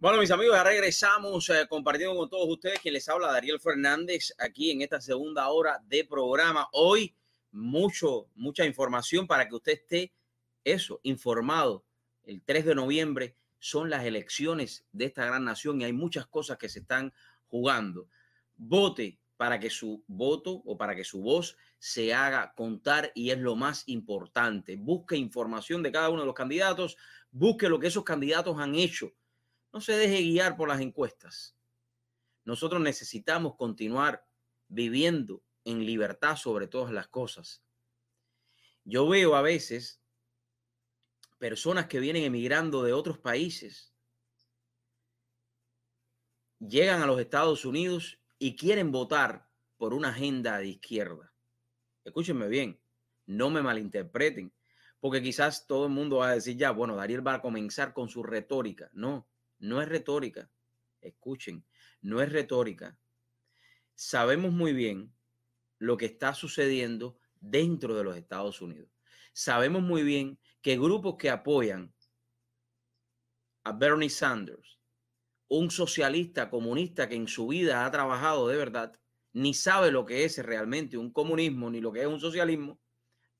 Bueno, mis amigos, ya regresamos eh, compartiendo con todos ustedes quien les habla Dariel Fernández aquí en esta segunda hora de programa. Hoy mucho, mucha información para que usted esté eso, informado. El 3 de noviembre son las elecciones de esta gran nación y hay muchas cosas que se están jugando. Vote para que su voto o para que su voz se haga contar y es lo más importante. Busque información de cada uno de los candidatos, busque lo que esos candidatos han hecho no se deje guiar por las encuestas. Nosotros necesitamos continuar viviendo en libertad sobre todas las cosas. Yo veo a veces personas que vienen emigrando de otros países, llegan a los Estados Unidos y quieren votar por una agenda de izquierda. Escúchenme bien, no me malinterpreten, porque quizás todo el mundo va a decir ya, bueno, Dariel va a comenzar con su retórica. No, no es retórica. Escuchen, no es retórica. Sabemos muy bien lo que está sucediendo dentro de los Estados Unidos. Sabemos muy bien que grupos que apoyan a Bernie Sanders, un socialista comunista que en su vida ha trabajado de verdad, ni sabe lo que es realmente un comunismo ni lo que es un socialismo,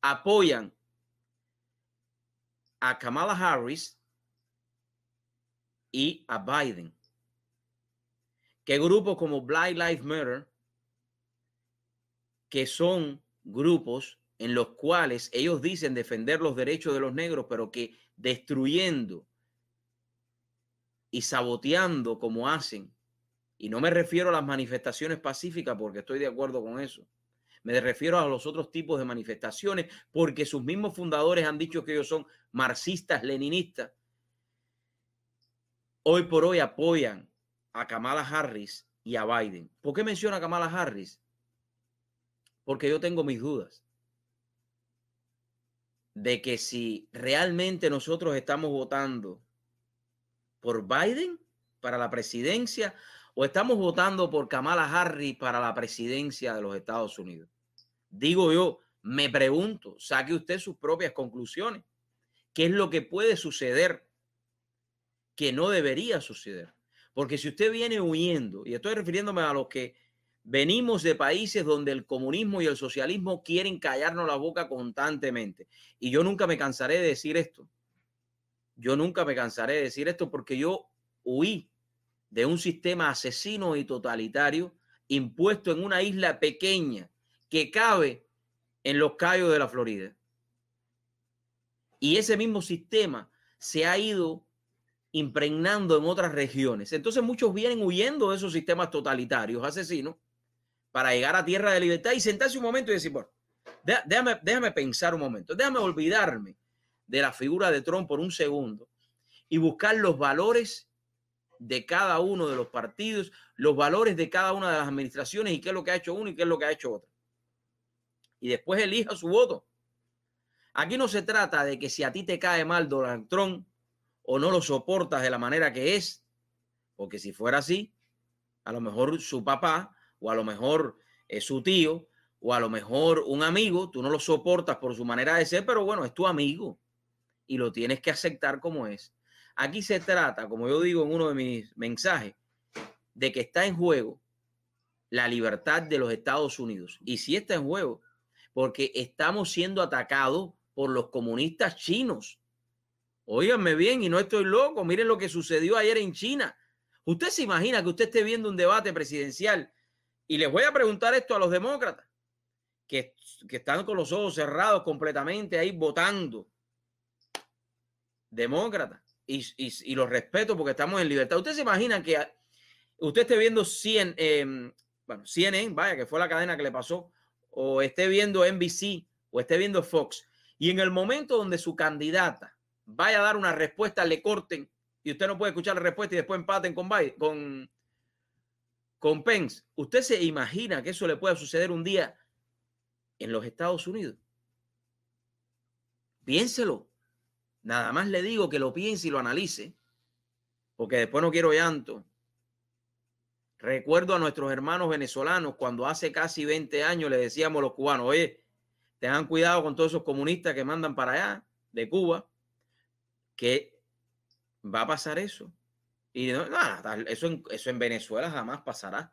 apoyan a Kamala Harris y a Biden. Que grupos como Black Lives Matter, que son grupos en los cuales ellos dicen defender los derechos de los negros, pero que destruyendo y saboteando como hacen, y no me refiero a las manifestaciones pacíficas porque estoy de acuerdo con eso, me refiero a los otros tipos de manifestaciones porque sus mismos fundadores han dicho que ellos son marxistas, leninistas, hoy por hoy apoyan a Kamala Harris y a Biden. ¿Por qué menciona a Kamala Harris? Porque yo tengo mis dudas de que si realmente nosotros estamos votando por Biden para la presidencia o estamos votando por Kamala Harris para la presidencia de los Estados Unidos. Digo yo, me pregunto, saque usted sus propias conclusiones. ¿Qué es lo que puede suceder que no debería suceder. Porque si usted viene huyendo, y estoy refiriéndome a los que venimos de países donde el comunismo y el socialismo quieren callarnos la boca constantemente. Y yo nunca me cansaré de decir esto. Yo nunca me cansaré de decir esto porque yo huí de un sistema asesino y totalitario impuesto en una isla pequeña que cabe en los Cayos de la Florida. Y ese mismo sistema se ha ido impregnando en otras regiones. Entonces muchos vienen huyendo de esos sistemas totalitarios, asesinos, para llegar a tierra de libertad y sentarse un momento y decir, bueno, déjame, déjame pensar un momento, déjame olvidarme de la figura de Trump por un segundo y buscar los valores de cada uno de los partidos, los valores de cada una de las administraciones y qué es lo que ha hecho uno y qué es lo que ha hecho otro. Y después elija su voto. Aquí no se trata de que si a ti te cae mal Donald Trump, o no lo soportas de la manera que es, porque si fuera así, a lo mejor su papá o a lo mejor es su tío o a lo mejor un amigo, tú no lo soportas por su manera de ser, pero bueno, es tu amigo y lo tienes que aceptar como es. Aquí se trata, como yo digo en uno de mis mensajes, de que está en juego la libertad de los Estados Unidos. Y si está en juego, porque estamos siendo atacados por los comunistas chinos Óiganme bien y no estoy loco. Miren lo que sucedió ayer en China. Usted se imagina que usted esté viendo un debate presidencial y les voy a preguntar esto a los demócratas que, están con los ojos cerrados completamente ahí votando. Demócratas. Y, los respeto porque estamos en libertad. Usted se imagina que usted esté viendo 100, eh, bueno, CNN, vaya, que fue la cadena que le pasó, o esté viendo NBC o esté viendo Fox, y en el momento donde su candidata vaya a dar una respuesta, le corten y usted no puede escuchar la respuesta y después empaten con, con, con Pence. ¿Usted se imagina que eso le pueda suceder un día en los Estados Unidos? Piénselo. Nada más le digo que lo piense y lo analice, porque después no quiero llanto. Recuerdo a nuestros hermanos venezolanos cuando hace casi 20 años le decíamos a los cubanos, oye, tengan cuidado con todos esos comunistas que mandan para allá de Cuba, que va a pasar eso. Y no, no, eso, en, eso en Venezuela jamás pasará.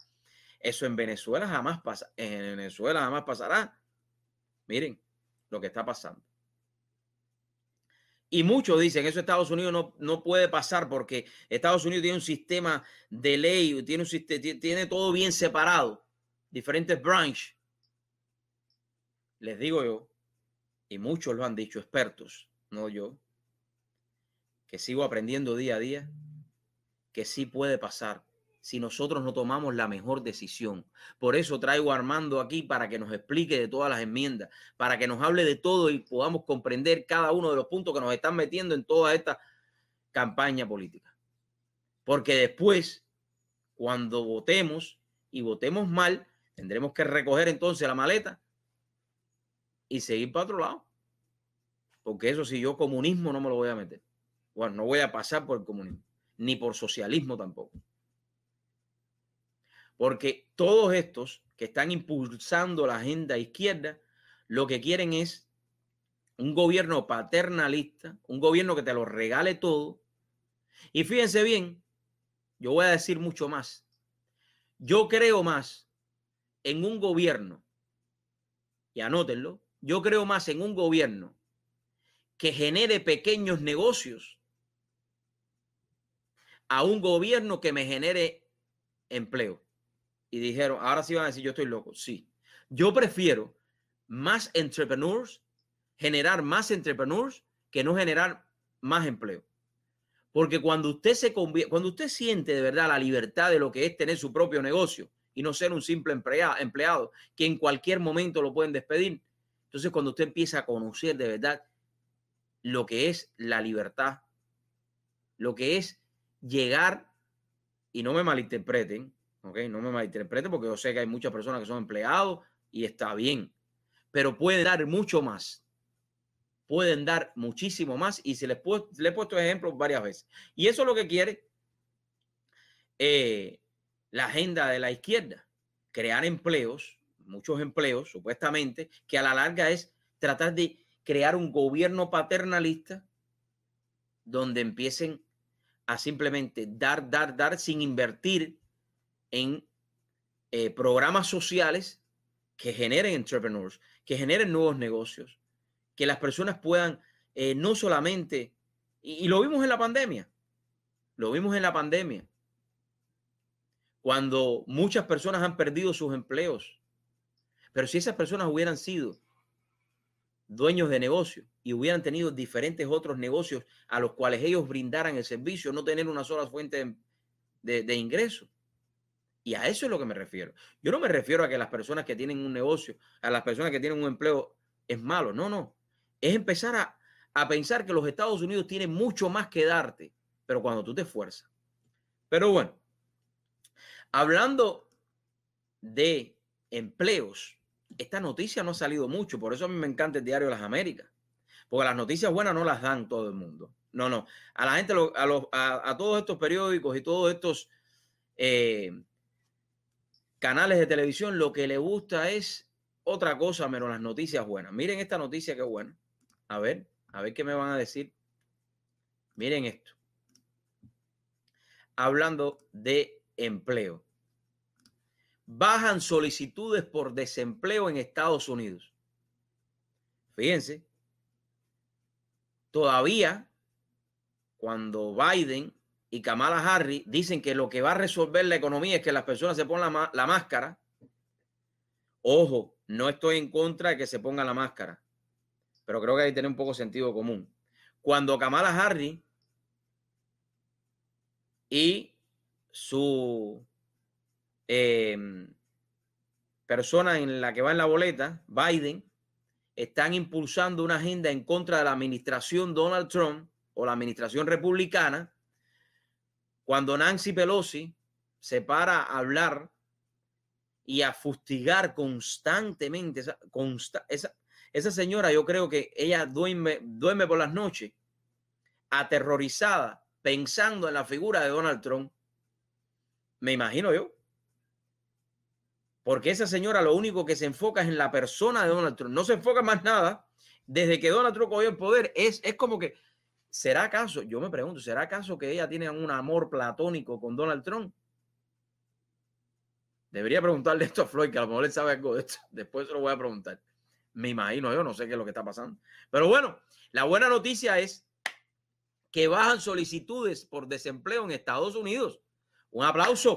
Eso en Venezuela jamás pasa. En Venezuela jamás pasará. Miren lo que está pasando. Y muchos dicen, eso Estados Unidos no, no, puede pasar porque Estados Unidos tiene un sistema de ley, tiene, un, tiene todo bien separado, diferentes branches. Les digo yo, y muchos lo han dicho, expertos, no yo, que sigo aprendiendo día a día, que sí puede pasar si nosotros no tomamos la mejor decisión. Por eso traigo a Armando aquí para que nos explique de todas las enmiendas, para que nos hable de todo y podamos comprender cada uno de los puntos que nos están metiendo en toda esta campaña política. Porque después, cuando votemos y votemos mal, tendremos que recoger entonces la maleta y seguir para otro lado. Porque eso si yo comunismo no me lo voy a meter. Bueno, no voy a pasar por el comunismo, ni por socialismo tampoco. Porque todos estos que están impulsando la agenda izquierda, lo que quieren es un gobierno paternalista, un gobierno que te lo regale todo. Y fíjense bien, yo voy a decir mucho más. Yo creo más en un gobierno, y anótenlo, yo creo más en un gobierno que genere pequeños negocios a un gobierno que me genere empleo y dijeron, ahora sí van a decir, yo estoy loco. Sí, yo prefiero más entrepreneurs, generar más entrepreneurs que no generar más empleo. Porque cuando usted se cuando usted siente de verdad la libertad de lo que es tener su propio negocio y no ser un simple empleado, empleado que en cualquier momento lo pueden despedir, entonces cuando usted empieza a conocer de verdad lo que es la libertad, lo que es llegar, y no me malinterpreten, no me malinterprete porque yo sé que hay muchas personas que son empleados y está bien, pero pueden dar mucho más. Pueden dar muchísimo más y se les, le he puesto ejemplos varias veces. Y eso es lo que quiere eh, la agenda de la izquierda, crear empleos, muchos empleos supuestamente, que a la larga es tratar de crear un gobierno paternalista donde empiecen a simplemente dar, dar, dar sin invertir en eh, programas sociales que generen entrepreneurs, que generen nuevos negocios, que las personas puedan eh, no solamente, y, lo vimos en la pandemia, lo vimos en la pandemia, cuando muchas personas han perdido sus empleos, pero si esas personas hubieran sido dueños de negocios y hubieran tenido diferentes otros negocios a los cuales ellos brindaran el servicio, no tener una sola fuente de, ingresos, y a eso es lo que me refiero. Yo no me refiero a que las personas que tienen un negocio, a las personas que tienen un empleo, es malo. No, no. Es empezar a, a pensar que los Estados Unidos tienen mucho más que darte, pero cuando tú te esfuerzas. Pero bueno, hablando de empleos, esta noticia no ha salido mucho, por eso a mí me encanta el diario Las Américas, porque las noticias buenas no las dan todo el mundo. No, no. A la gente, a, todos estos periódicos y todos estos eh, canales de televisión lo que le gusta es otra cosa menos las noticias buenas. Miren esta noticia que buena. A ver, a ver qué me van a decir. Miren esto. Hablando de empleo. Bajan solicitudes por desempleo en Estados Unidos. Fíjense, todavía cuando Biden y Kamala Harris dicen que lo que va a resolver la economía es que las personas se pongan la, máscara. Ojo, no estoy en contra de que se ponga la máscara, pero creo que hay que tener un poco sentido común. Cuando Kamala Harris y su em, persona en la que va en la boleta, Biden, están impulsando una agenda en contra de la administración Donald Trump o la administración republicana, cuando Nancy Pelosi se para a hablar y a fustigar constantemente, esa, esa, esa señora, yo creo que ella duerme, duerme por las noches aterrorizada, pensando en la figura de Donald Trump. Me imagino yo. Porque esa señora lo único que se enfoca es en la persona de Donald Trump. No se enfoca más nada. Desde que Donald Trump cogió el poder, es, es como que ¿será acaso, yo me pregunto, ¿será acaso que ella tiene un amor platónico con Donald Trump? Debería preguntarle esto a Floyd, que a lo mejor él sabe algo de esto. Después se lo voy a preguntar. Me imagino, yo no sé qué es lo que está pasando. Pero bueno, la buena noticia es que bajan solicitudes por desempleo en Estados Unidos. Un aplauso.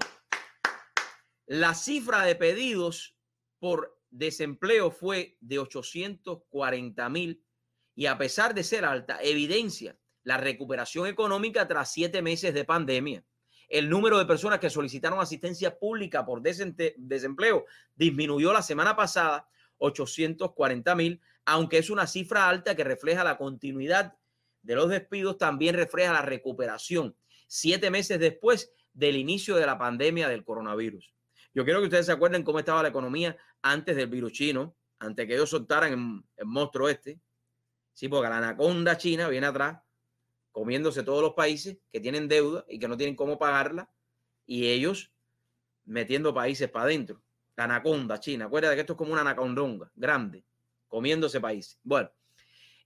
La cifra de pedidos por desempleo fue de 840 mil y a pesar de ser alta, evidencia la recuperación económica tras siete meses de pandemia. El número de personas que solicitaron asistencia pública por desempleo disminuyó la semana pasada 840 mil, aunque es una cifra alta que refleja la continuidad de los despidos, también refleja la recuperación siete meses después del inicio de la pandemia del coronavirus. Yo quiero que ustedes se acuerden cómo estaba la economía antes del virus chino, antes que ellos soltaran el, monstruo este. Sí, porque la anaconda china viene atrás, comiéndose todos los países que tienen deuda y que no tienen cómo pagarla, y ellos metiendo países para adentro. La anaconda china, acuérdate que esto es como una anacondonga grande, comiéndose países. Bueno,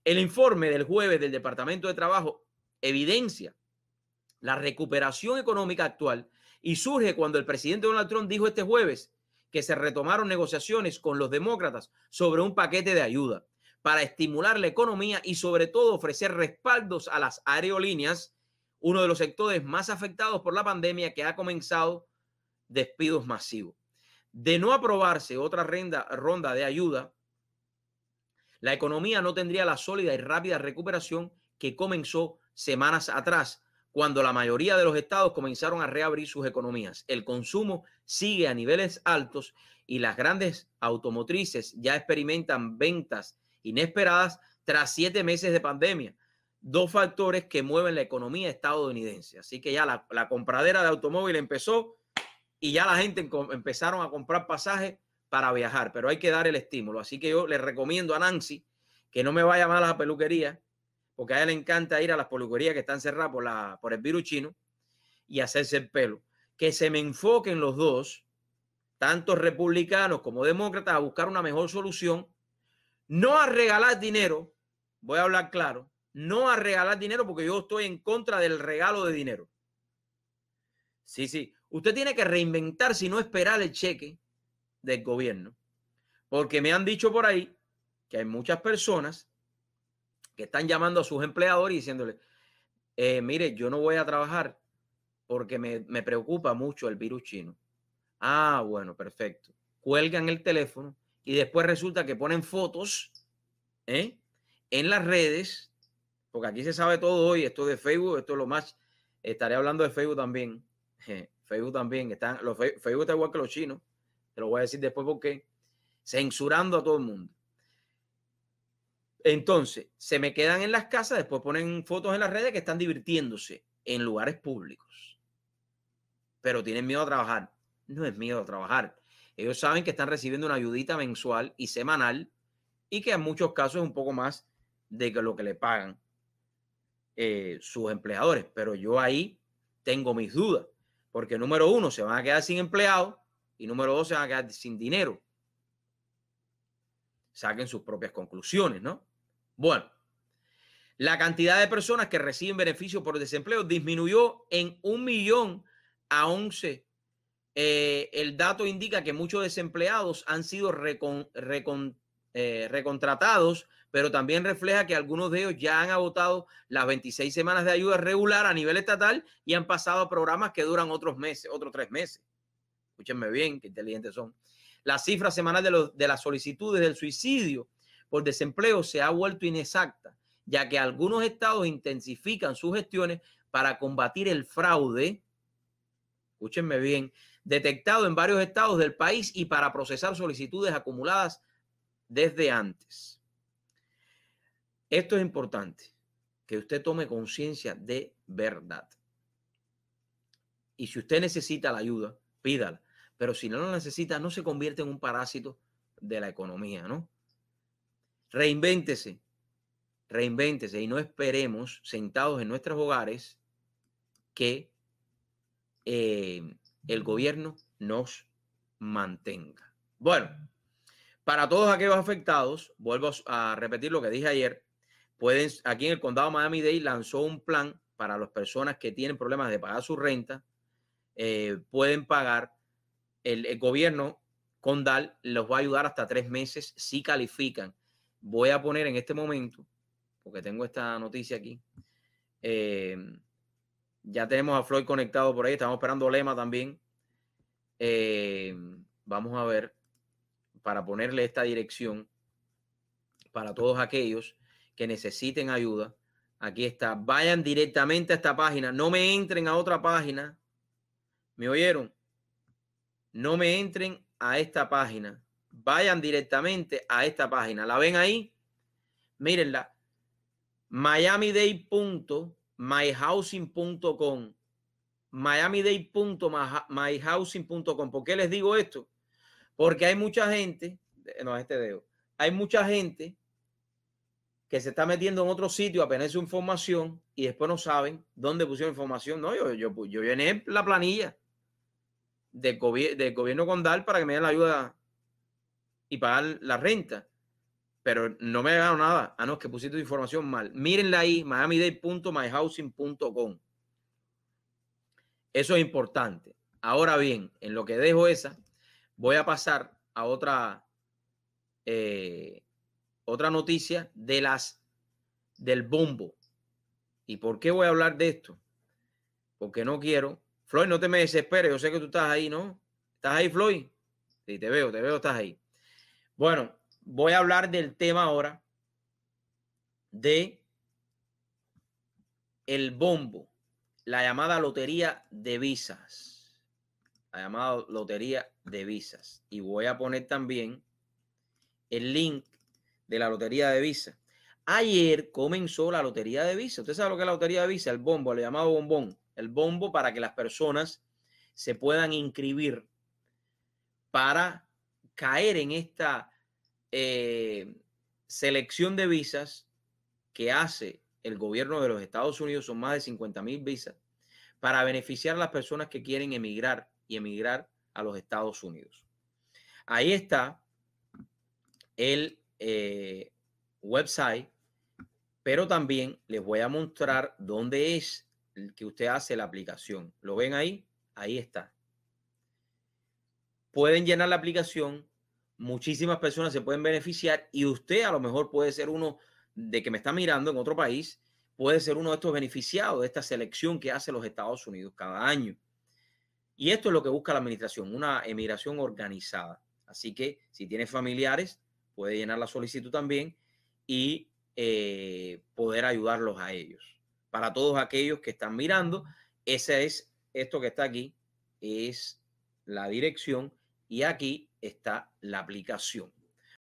el informe del jueves del Departamento de Trabajo evidencia la recuperación económica actual y surge cuando el presidente Donald Trump dijo este jueves que se retomaron negociaciones con los demócratas sobre un paquete de ayuda para estimular la economía y sobre todo ofrecer respaldos a las aerolíneas, uno de los sectores más afectados por la pandemia que ha comenzado despidos masivos. De no aprobarse otra ronda de ayuda, la economía no tendría la sólida y rápida recuperación que comenzó semanas atrás, cuando la mayoría de los estados comenzaron a reabrir sus economías. El consumo sigue a niveles altos y las grandes automotrices ya experimentan ventas inesperadas tras siete meses de pandemia. Dos factores que mueven la economía estadounidense. Así que ya la, compradera de automóvil empezó y ya la gente empezaron a comprar pasajes para viajar, pero hay que dar el estímulo. Así que yo le recomiendo a Nancy que no me vaya mal a la peluquería porque a ella le encanta ir a las peluquerías que están cerradas por, la, por el virus chino y hacerse el pelo. Que se me enfoquen los dos, tanto republicanos como demócratas, a buscar una mejor solución, no a regalar dinero, voy a hablar claro, no a regalar dinero porque yo estoy en contra del regalo de dinero. Sí, sí, usted tiene que reinventarse y no esperar el cheque del gobierno, porque me han dicho por ahí que hay muchas personas que están llamando a sus empleadores y diciéndole, eh, mire, yo no voy a trabajar porque me, preocupa mucho el virus chino. Ah, bueno, perfecto. Cuelgan el teléfono y después resulta que ponen fotos ¿eh? en las redes, porque aquí se sabe todo hoy, esto de Facebook, esto es lo más, estaré hablando de Facebook también. Facebook también, están, los, Facebook está igual que los chinos, te lo voy a decir después porque censurando a todo el mundo. Entonces, se me quedan en las casas, después ponen fotos en las redes que están divirtiéndose en lugares públicos. Pero tienen miedo a trabajar. No es miedo a trabajar. Ellos saben que están recibiendo una ayudita mensual y semanal y que en muchos casos es un poco más de lo que le pagan eh, sus empleadores. Pero yo ahí tengo mis dudas, porque número uno, se van a quedar sin empleado y número dos, se van a quedar sin dinero. Saquen sus propias conclusiones, ¿no? Bueno, la cantidad de personas que reciben beneficios por desempleo disminuyó en un millón a once. Eh, el dato indica que muchos desempleados han sido eh, recontratados, pero también refleja que algunos de ellos ya han agotado las 26 semanas de ayuda regular a nivel estatal y han pasado a programas que duran otros meses, otros tres meses. Escúchenme bien, qué inteligentes son. La cifra semanal de, de las solicitudes del suicidio por desempleo se ha vuelto inexacta, ya que algunos estados intensifican sus gestiones para combatir el fraude, escúchenme bien, detectado en varios estados del país y para procesar solicitudes acumuladas desde antes. Esto es importante, que usted tome conciencia de verdad. Y si usted necesita la ayuda, pídala. Pero si no la necesita, no se convierte en un parásito de la economía, ¿no? Reinvéntese, reinvéntese y no esperemos sentados en nuestros hogares que eh, el gobierno nos mantenga. Bueno, para todos aquellos afectados, vuelvo a repetir lo que dije ayer, pueden, aquí en el condado Miami-Dade lanzó un plan para las personas que tienen problemas de pagar su renta, eh, pueden pagar, el, el, gobierno condal los va a ayudar hasta tres meses si califican. Voy a poner en este momento, porque tengo esta noticia aquí, eh, ya tenemos a Floyd conectado por ahí, estamos esperando Lema también. Eh, vamos a ver, para ponerle esta dirección para todos aquellos que necesiten ayuda. Aquí está. Vayan directamente a esta página. No me entren a otra página. ¿Me oyeron? No me entren a esta página. Vayan directamente a esta página. ¿La ven ahí? Mírenla. MiamiDay.myhousing.com. MiamiDay.myhousing.com. ¿Por qué les digo esto? Porque hay mucha gente, no, este dedo, hay mucha gente que se está metiendo en otro sitio a poner su información y después no saben dónde pusieron información. No, yo, yo, yo llené la planilla del, del gobierno condal para que me den la ayuda pagar la renta. Pero no me ha dado nada. a no, que pusiste tu información mal. Mírenla ahí, miamidade.myhousing.com. Eso es importante. Ahora bien, en lo que dejo esa, voy a pasar a otra eh, otra noticia de las del bombo. ¿Y por qué voy a hablar de esto? Porque no quiero. Floyd, no te me desesperes. Yo sé que tú estás ahí, ¿no? ¿Estás ahí, Floyd? Sí, te veo, te veo, estás ahí. Bueno, voy a hablar del tema ahora de el bombo, la llamada lotería de visas. La llamada lotería de visas. Y voy a poner también el link de la lotería de Visa. Ayer comenzó la lotería de Visa. Usted sabe lo que es la lotería de Visa, el bombo, el llamado bombón. El bombo para que las personas se puedan inscribir para caer en esta eh, selección de visas que hace el gobierno de los Estados Unidos, son más de 50 mil visas, para beneficiar a las personas que quieren emigrar y emigrar a los Estados Unidos. Ahí está el eh, website, pero también les voy a mostrar dónde es que usted hace la aplicación. ¿Lo ven ahí? Ahí está. Pueden llenar la aplicación, muchísimas personas se pueden beneficiar y usted a lo mejor puede ser uno de que me está mirando en otro país, puede ser uno de estos beneficiados de esta selección que hace los Estados Unidos cada año. Y esto es lo que busca la administración, una emigración organizada. Así que si tiene familiares, puede llenar la solicitud también y eh, poder ayudarlos a ellos. Para todos aquellos que están mirando, ese es esto que está aquí, es la dirección y aquí está la aplicación.